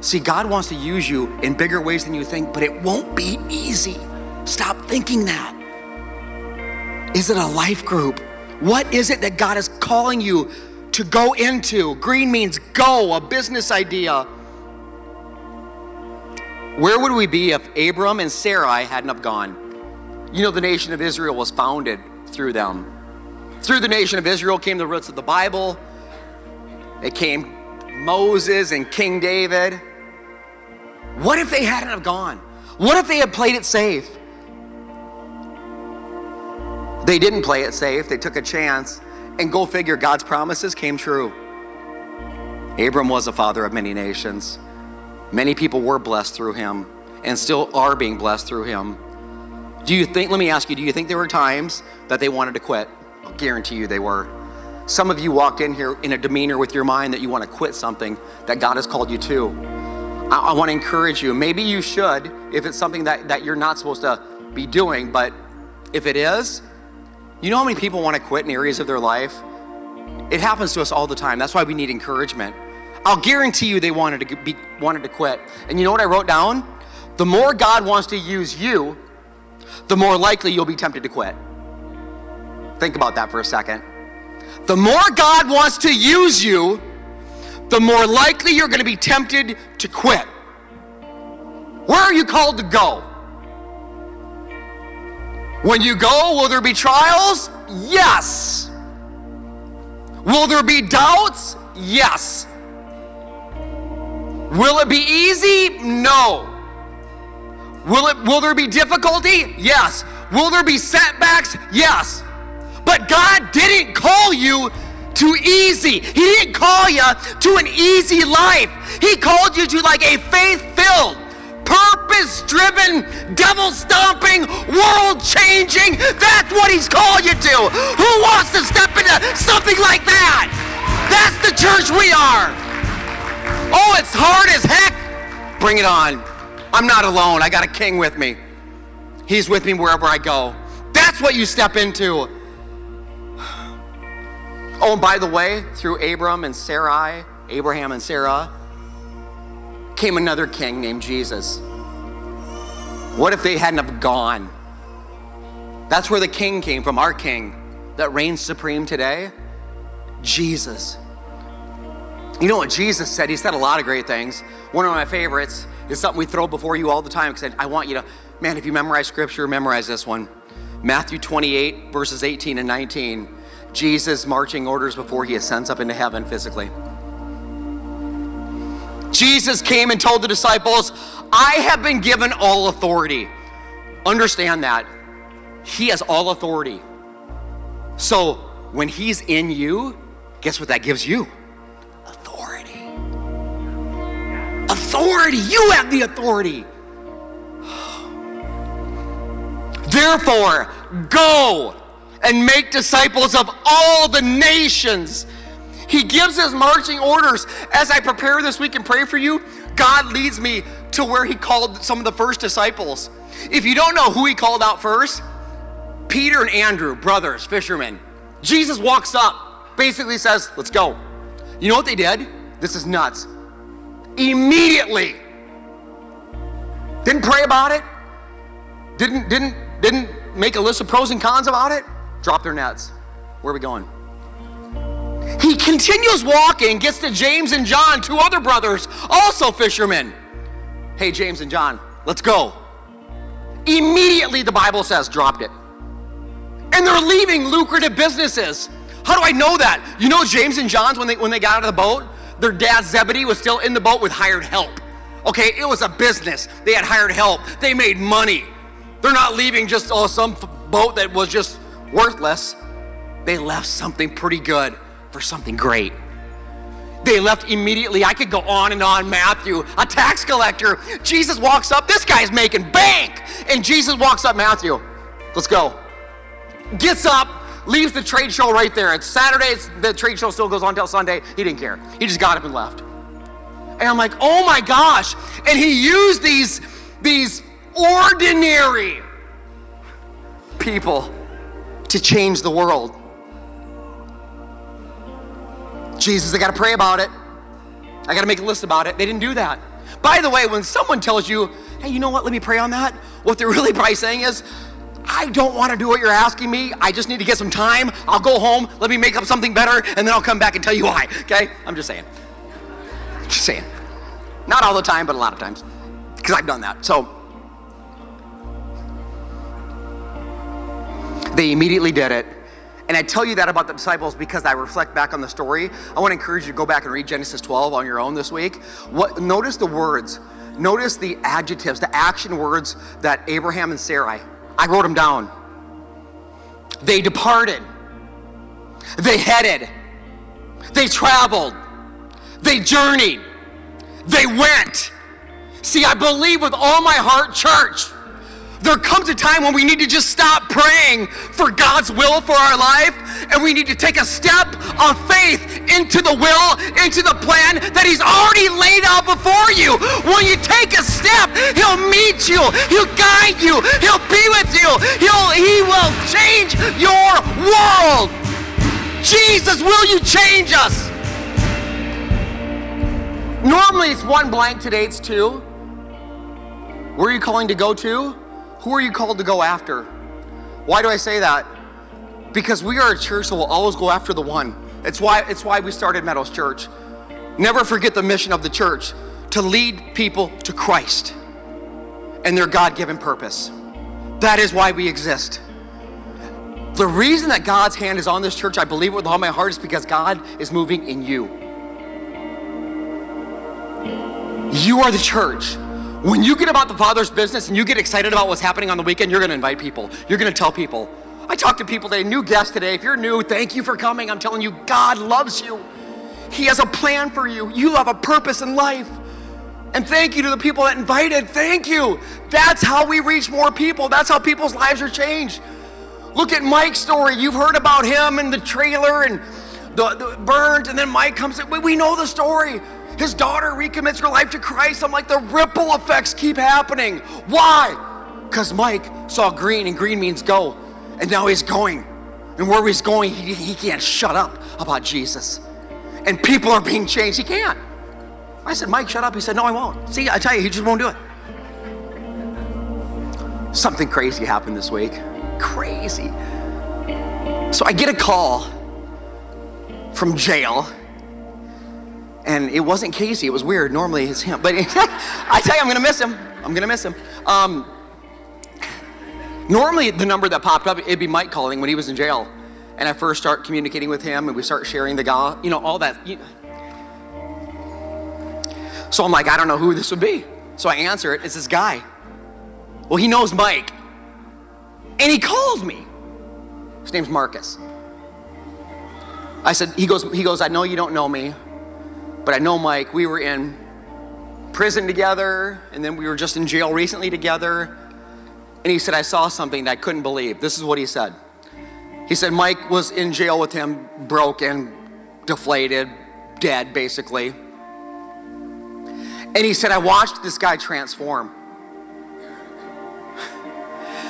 See, God wants to use you in bigger ways than you think, but it won't be easy. Stop thinking that. Is it a life group? What is it that God is calling you to go into? Green means go, a business idea. Where would we be if Abram and Sarai hadn't have gone? You know, the nation of Israel was founded through them. Through the nation of Israel came the roots of the Bible. It came Moses and King David. What if they hadn't have gone? What if they had played it safe? They didn't play it safe. They took a chance. And go figure, God's promises came true. Abram was a father of many nations. Many people were blessed through him and still are being blessed through him. Do you think, let me ask you, do you think there were times that they wanted to quit? I'll guarantee you they were. Some of you walked in here in a demeanor with your mind that you want to quit something that God has called you to. I, I want to encourage you. Maybe you should if it's something that, that you're not supposed to be doing, but if it is, you know how many people want to quit in areas of their life? It happens to us all the time. That's why we need encouragement. I'll guarantee you they wanted to be wanted to quit. And you know what I wrote down? The more God wants to use you, the more likely you'll be tempted to quit. Think about that for a second. The more God wants to use you, the more likely you're going to be tempted to quit. Where are you called to go? When you go, will there be trials? Yes. Will there be doubts? Yes. Will it be easy? No. Will it will there be difficulty? Yes. Will there be setbacks? Yes. But God didn't call you to easy. He didn't call you to an easy life. He called you to like a faith filled, purpose driven, devil stomping, world changing. That's what He's called you to. Who wants to step into something like that? That's the church we are. Oh, it's hard as heck. Bring it on. I'm not alone. I got a king with me. He's with me wherever I go. That's what you step into. Oh, and by the way, through Abram and Sarai, Abraham and Sarah, came another king named Jesus. What if they hadn't have gone? That's where the king came from, our king that reigns supreme today. Jesus. You know what Jesus said? He said a lot of great things. One of my favorites is something we throw before you all the time because I want you to, man, if you memorize scripture, memorize this one. Matthew 28, verses 18 and 19. Jesus marching orders before he ascends up into heaven physically. Jesus came and told the disciples, I have been given all authority. Understand that. He has all authority. So when He's in you, guess what that gives you? Authority. Authority. You have the authority. (sighs) Therefore, go and make disciples of all the nations. He gives his marching orders. As I prepare this week and pray for you, God leads me to where He called some of the first disciples. If you don't know who He called out first, Peter and Andrew, brothers, fishermen. Jesus walks up, basically says, Let's go. You know what they did? This is nuts. Immediately. Didn't pray about it. Didn't, didn't, didn't make a list of pros and cons about it. Drop their nets. Where are we going? He continues walking, gets to James and John, two other brothers, also fishermen. Hey, James and John, let's go. Immediately, the Bible says, dropped it. And they're leaving lucrative businesses. How do I know that? You know James and John's when they when they got out of the boat, their dad Zebedee was still in the boat with hired help. Okay, it was a business. They had hired help. They made money. They're not leaving just oh some boat that was just worthless. They left something pretty good for something great. They left immediately. I could go on and on. Matthew, a tax collector. Jesus walks up. This guy's making bank. And Jesus walks up, Matthew, let's go gets up, leaves the trade show right there. It's Saturday, it's, the trade show still goes on till Sunday. He didn't care. He just got up and left. And I'm like, oh my gosh. And he used these, these ordinary people to change the world. Jesus, I got to pray about it. I got to make a list about it. They didn't do that. By the way, when someone tells you, hey, you know what, let me pray on that, what they're (laughs) really probably saying is, I don't want to do what you're asking me. I just need to get some time. I'll go home. Let me make up something better, and then I'll come back and tell you why. Okay? I'm just saying. Just saying. Not all the time, but a lot of times. Because I've done that. So they immediately did it. And I tell you that about the disciples because I reflect back on the story. I want to encourage you to go back and read Genesis 12 on your own this week. What notice the words. Notice the adjectives, the action words that Abraham and Sarai I wrote them down. They departed. They headed. They traveled. They journeyed. They went. See, I believe with all my heart, church, there comes a time when we need to just stop praying for God's will for our life and we need to take a step of faith into the will, into the plan that He's already laid out before you. When you take a step, He'll meet you, He'll guide you, He'll be with you, He'll, He will change your world. Jesus, will you change us? Normally it's one blank, today it's two. Where are you calling to go to? Who are you called to go after? Why do I say that? Because we are a church that will always go after the one. It's why, it's why we started Meadows Church. Never forget the mission of the church to lead people to Christ and their God given purpose. That is why we exist. The reason that God's hand is on this church, I believe with all my heart, is because God is moving in you. You are the church. When you get about the Father's business and you get excited about what's happening on the weekend, you're going to invite people. You're going to tell people. I talked to people today, new guests today. If you're new, thank you for coming. I'm telling you, God loves you. He has a plan for you. You have a purpose in life. And thank you to the people that invited. Thank you. That's how we reach more people. That's how people's lives are changed. Look at Mike's story. You've heard about him and the trailer and the, the burnt, and then Mike comes in. We know the story. His daughter recommits her life to Christ. I'm like, the ripple effects keep happening. Why? Because Mike saw green, and green means go. And now he's going. And where he's going, he, he can't shut up about Jesus. And people are being changed. He can't. I said, Mike, shut up. He said, No, I won't. See, I tell you, he just won't do it. something crazy happened this week. Crazy. So I get a call from jail, and it wasn't Casey. It was weird. Normally it's him, but (laughs) I tell you, I'm gonna miss him. I'm gonna miss him. Um, normally, the number that popped up, it'd be Mike calling when he was in jail, and I first start communicating with him, and we start sharing the God, you know, all that. So I'm like, I don't know who this would be. So I answer it. It's this guy. Well, he knows Mike, and he called me. His name's Marcus. I said, he goes, he goes, I know you don't know me, but I know Mike. We were in prison together, and then we were just in jail recently together. And he said, I saw something that I couldn't believe. This is what he said. He said, Mike was in jail with him, broken, deflated, dead, basically. And he said, I watched this guy transform.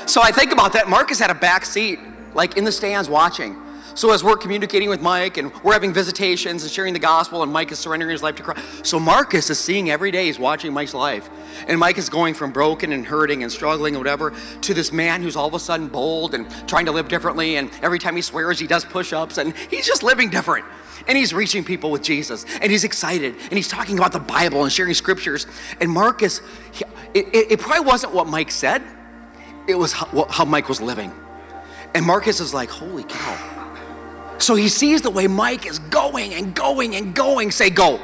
So I think about that. Marcus had a back seat, like in the stands watching. So as we're communicating with Mike and we're having visitations and sharing the gospel, and Mike is surrendering his life to Christ. So Marcus is seeing every day, he's watching Mike's life. And Mike is going from broken and hurting and struggling and whatever to this man who's all of a sudden bold and trying to live differently. And every time he swears, he does push ups and he's just living different. And he's reaching people with Jesus and he's excited and he's talking about the Bible and sharing scriptures. And Marcus, he, it, it, probably wasn't what Mike said, it was how, how Mike was living. And Marcus is like, holy cow so he sees the way Mike is going and going and going. Say, go.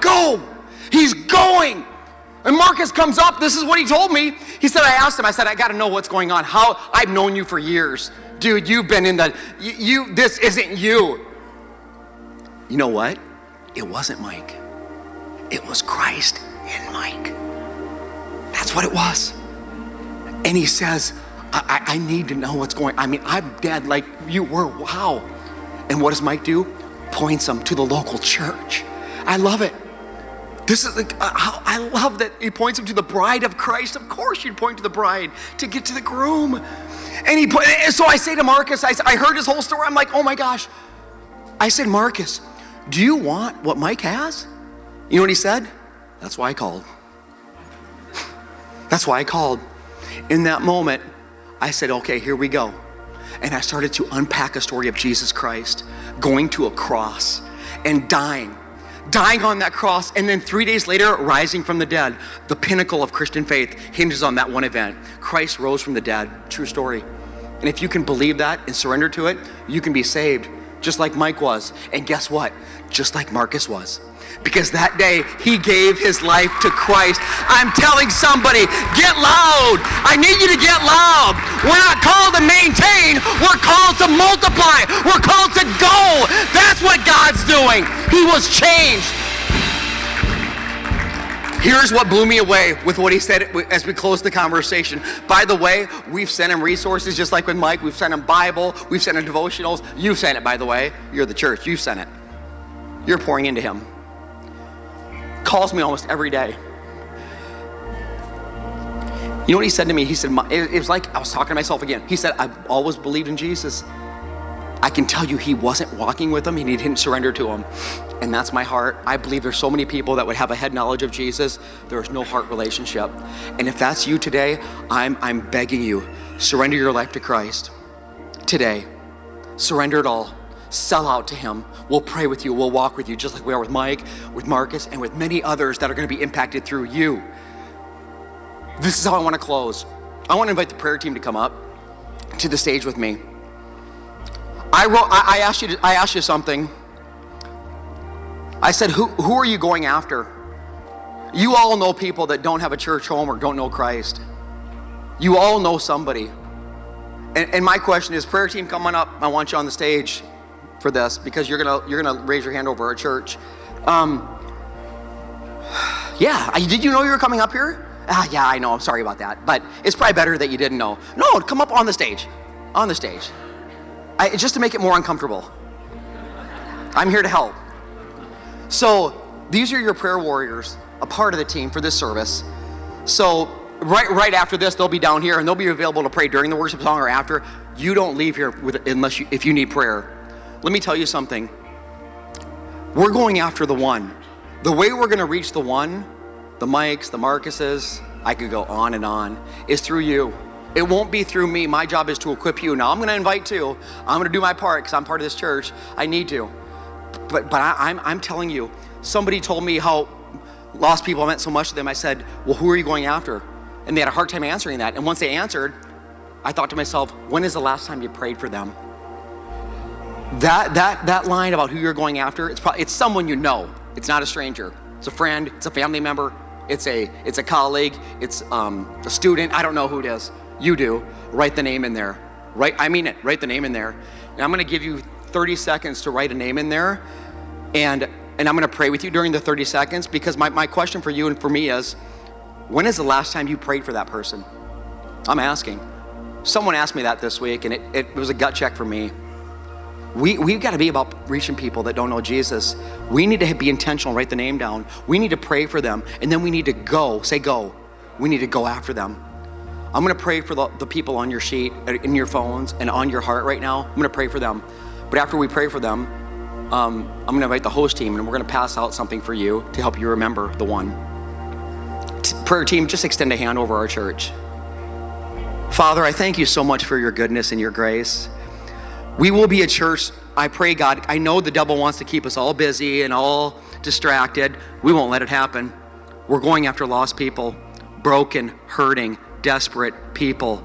Go. He's going. And Marcus comes up. This is what he told me. He said, I asked him, I said, I got to know what's going on. How I've known you for years. Dude, you've been in the, you, you, this isn't you. You know what? It wasn't Mike. It was Christ in Mike. That's what it was. And he says, I, I, I need to know what's going on. I mean, I'm dead like you were. Wow. And what does Mike do? Points them to the local church. I love it. This is like, I love that he points them to the bride of Christ. Of course, you'd point to the bride to get to the groom. And he put, so I say to Marcus, I, I heard his whole story. I'm like, oh my gosh. I said, Marcus, do you want what Mike has? You know what he said? That's why I called. (laughs) That's why I called. In that moment, I said, okay, here we go and I started to unpack a story of Jesus Christ going to a cross and dying, dying on that cross, and then three days later rising from the dead. The pinnacle of Christian faith hinges on that one event. Christ rose from the dead. True story. And if you can believe that and surrender to it, you can be saved, just like Mike was. And guess what? Just like Marcus was because that day he gave his life to Christ. I'm telling somebody, get loud. I need you to get loud. We're not called to maintain, we're called to multiply, we're called to go. That's what God's doing. He was changed. Here's what blew me away with what he said as we closed the conversation. By the way, we've sent him resources just like with Mike. We've sent him Bible. We've sent him devotionals. You've sent it, by the way. You're the church. You've sent it. You're pouring into him calls me almost every day. You know what he said to me? He said, it was like I was talking to myself again. He said, I've always believed in Jesus. I can tell you he wasn't walking with him and he didn't surrender to him. And that's my heart. I believe there's so many people that would have a head knowledge of Jesus. There's no heart relationship. And if that's you today, I'm, I'm begging you, surrender your life to Christ today. Surrender it all. Sell out to him. We'll pray with you. We'll walk with you, just like we are with Mike, with Marcus, and with many others that are going to be impacted through you. This is how I want to close. I want to invite the prayer team to come up to the stage with me. I wrote. I, asked you. To, I asked you something. I said, "Who who are you going after?" You all know people that don't have a church home or don't know Christ. You all know somebody. And, and my question is, prayer team, coming up. I want you on the stage for this because you're gonna you're gonna raise your hand over our church. Um, (sighs) yeah, did you know you were coming up here? Ah, yeah, I know. I'm sorry about that, but it's probably better that you didn't know. No, come up on the stage, on the stage, I, just to make it more uncomfortable. I'm here to help. So these are your prayer warriors, a part of the team for this service. So right right after this, they'll be down here and they'll be available to pray during the worship song or after. You don't leave here with, unless you, if you need prayer. Let me tell you something. We're going after the one. The way we're going to reach the one, the Mikes, the Marcuses, I could go on and on, is through you. It won't be through me. My job is to equip you. Now I'm going to invite too. I'm going to do my part because I'm part of this church. I need to. But but I, I'm I'm telling you, somebody told me how lost people meant so much to them. I said, well, who are you going after? And they had a hard time answering that. And once they answered, I thought to myself, when is the last time you prayed for them? That that that line about who you're going after, it's probably it's someone you know. It's not a stranger. It's a friend. It's a family member. It's a it's a colleague. It's um, a student. I don't know who it is. You do. Write the name in there. Right. I mean it. Write the name in there. And I'm going to give you 30 seconds to write a name in there, and and I'm going to pray with you during the 30 seconds because my, my question for you and for me is, when is the last time you prayed for that person? I'm asking. Someone asked me that this week, and it, it was a gut check for me. We, we've got to be about reaching people that don't know Jesus. We need to be intentional, write the name down. We need to pray for them, and then we need to go, say go. We need to go after them. I'm going to pray for the, the people on your sheet, uh, in your phones, and on your heart right now. I'm going to pray for them. But after we pray for them, um, I'm going to invite the host team, and we're going to pass out something for you to help you remember the one. T- prayer team, just extend a hand over our church. Father, I thank you so much for your goodness and your grace. We will be a church. I pray, God, I know the devil wants to keep us all busy and all distracted. We won't let it happen. We're going after lost people, broken, hurting, desperate people,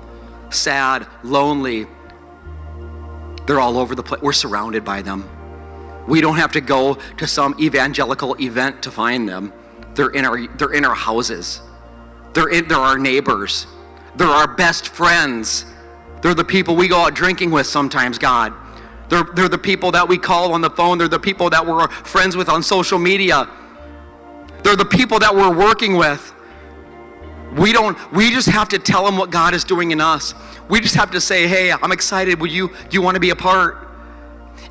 sad, lonely. They're all over the place. We're surrounded by them. We don't have to go to some evangelical event to find them. They're in our, they're in our houses. They're, in, they're our neighbors. They're our best friends. They're the people we go out drinking with sometimes, God. They're, they're the people that we call on the phone. They're the people that we're friends with on social media. They're the people that we're working with. We don't, we just have to tell them what God is doing in us. We just have to say, hey, I'm excited. Would you, do you want to be a part?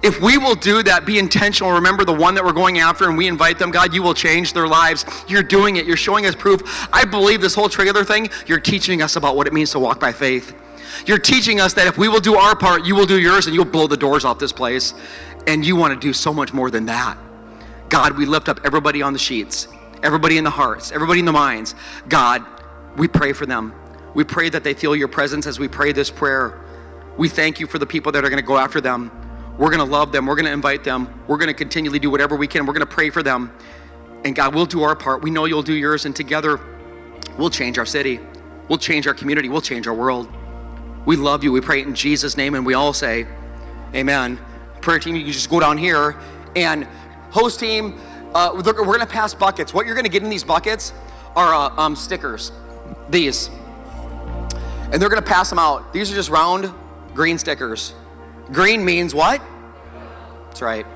If we will do that, be intentional, remember the one that we're going after, and we invite them, God, you will change their lives. You're doing it. You're showing us proof. I believe this whole trailer thing, you're teaching us about what it means to walk by faith. You're teaching us that if we will do our part, you will do yours, and you'll blow the doors off this place. And you want to do so much more than that. God, we lift up everybody on the sheets, everybody in the hearts, everybody in the minds. God, we pray for them. We pray that they feel your presence as we pray this prayer. We thank you for the people that are going to go after them. We're going to love them. We're going to invite them. We're going to continually do whatever we can. We're going to pray for them. And God, we'll do our part. We know you'll do yours. And together, we'll change our city. We'll change our community. We'll change our world. We love you. We pray in Jesus' name. And we all say, Amen. Prayer team, you can just go down here. And host team, uh, we're going to pass buckets. What you're going to get in these buckets are uh, um, stickers. These. And they're going to pass them out. These are just round green stickers. Green means what? That's right.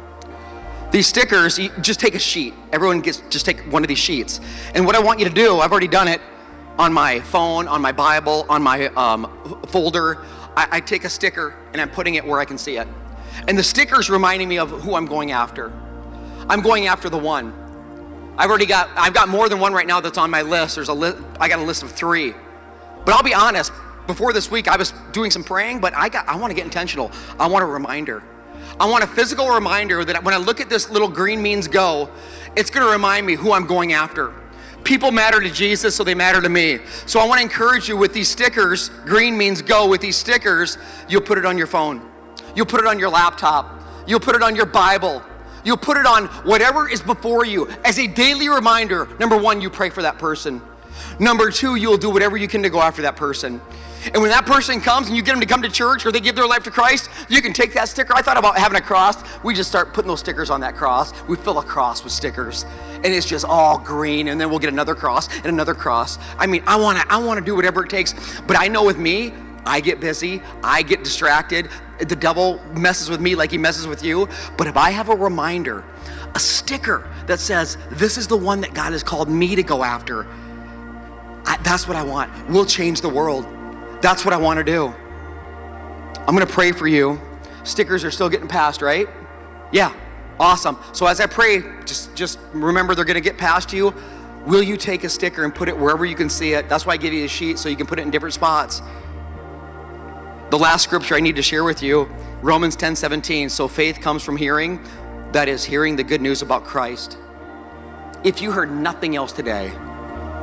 These stickers, you just take a sheet. Everyone gets just take one of these sheets. And what I want you to do, I've already done it on my phone, on my Bible, on my um, folder. I, I take a sticker and I'm putting it where I can see it. And the sticker's reminding me of who I'm going after. I'm going after the one. I've already got I've got more than one right now that's on my list. There's a list I got a list of 3. But I'll be honest, before this week, I was doing some praying, but I got I want to get intentional. I want a reminder. I want a physical reminder that when I look at this little green means go, it's going to remind me who I'm going after. People matter to Jesus, so they matter to me. So I want to encourage you with these stickers. Green means go. With these stickers, you'll put it on your phone. You'll put it on your laptop. You'll put it on your Bible. You'll put it on whatever is before you as a daily reminder. Number one, you pray for that person. Number two, you'll do whatever you can to go after that person. And when that person comes and you get them to come to church or they give their life to Christ, you can take that sticker. I thought about having a cross. We just start putting those stickers on that cross. We fill a cross with stickers. And it's just all green, and then we'll get another cross and another cross. I mean, I wanna, I wanna do whatever it takes. But I know with me, I get busy, I get distracted. The devil messes with me like he messes with you. But if I have a reminder, a sticker that says, This is the one that God has called me to go after, I, that's what I want. We'll change the world. That's what I want to do. I'm going to pray for you. Stickers are still getting passed, right? Yeah. Awesome. So as I pray, just just remember they're going to get past you. Will you take a sticker and put it wherever you can see it? That's why I give you a sheet so you can put it in different spots. The last scripture I need to share with you, Romans 10 17. So faith comes from hearing, that is, hearing the good news about Christ. If you heard nothing else today,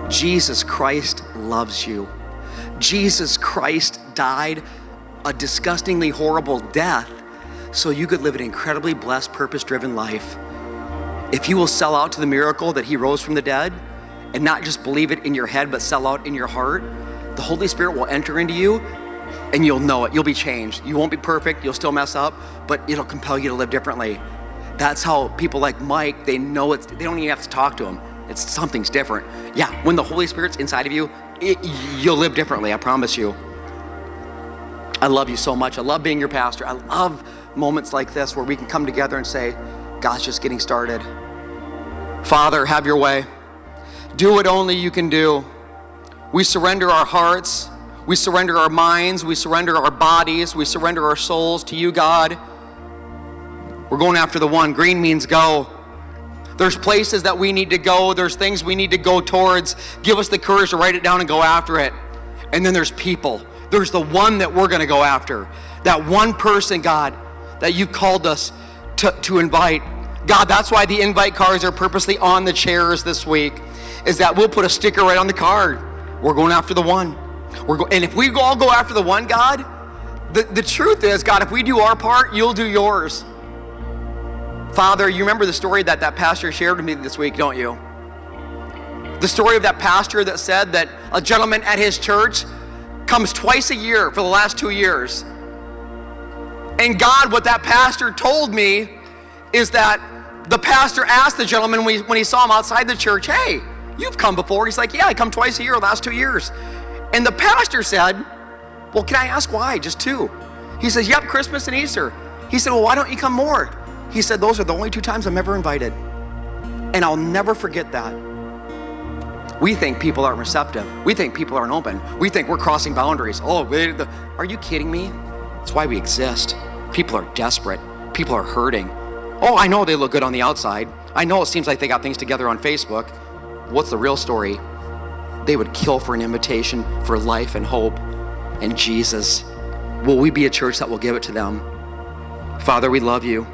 Jesus Christ loves you. Jesus Christ died a disgustingly horrible death so you could live an incredibly blessed, purpose driven life. If you will sell out to the miracle that he rose from the dead and not just believe it in your head, but sell out in your heart, the Holy Spirit will enter into you and you'll know it. You'll be changed. You won't be perfect, you'll still mess up, but it'll compel you to live differently. That's how people like Mike, they know it's, they don't even have to talk to him. It's something's different. Yeah, when the Holy Spirit's inside of you, it, you'll live differently, I promise you. I love you so much. I love being your pastor. I love moments like this where we can come together and say, God's just getting started. Father, have your way. Do what only you can do. We surrender our hearts, we surrender our minds, we surrender our bodies, we surrender our souls to you, God. We're going after the one. Green means go. There's places that we need to go, there's things we need to go towards. Give us the courage to write it down and go after it. And then there's people. There's the one that we're going to go after. That one person, God, that you've called us to, to invite. God, that's why the invite cards are purposely on the chairs this week, is that we'll put a sticker right on the card. We're going after the one. We're go- and if we all go after the one, God, the, the truth is, God, if we do our part, you'll do yours. Father, you remember the story that that pastor shared with me this week, don't you? The story of that pastor that said that a gentleman at his church comes twice a year for the last two years. And God, what that pastor told me is that the pastor asked the gentleman when he, when he saw him outside the church, Hey, you've come before. He's like, Yeah, I come twice a year the last two years. And the pastor said, Well, can I ask why? Just two. He says, Yep, Christmas and Easter. He said, Well, why don't you come more? He said, Those are the only two times I'm ever invited. And I'll never forget that. We think people aren't receptive. We think people aren't open. We think we're crossing boundaries. Oh, wait, are you kidding me? That's why we exist. People are desperate. People are hurting. Oh, I know they look good on the outside. I know it seems like they got things together on Facebook. What's the real story? They would kill for an invitation for life and hope and Jesus. Will we be a church that will give it to them? Father, we love you.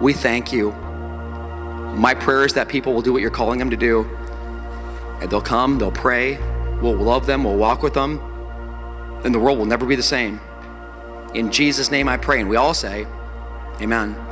We thank you. My prayer is that people will do what you're calling them to do. And they'll come, they'll pray, we'll love them, we'll walk with them, and the world will never be the same. In Jesus' name I pray. And we all say, Amen.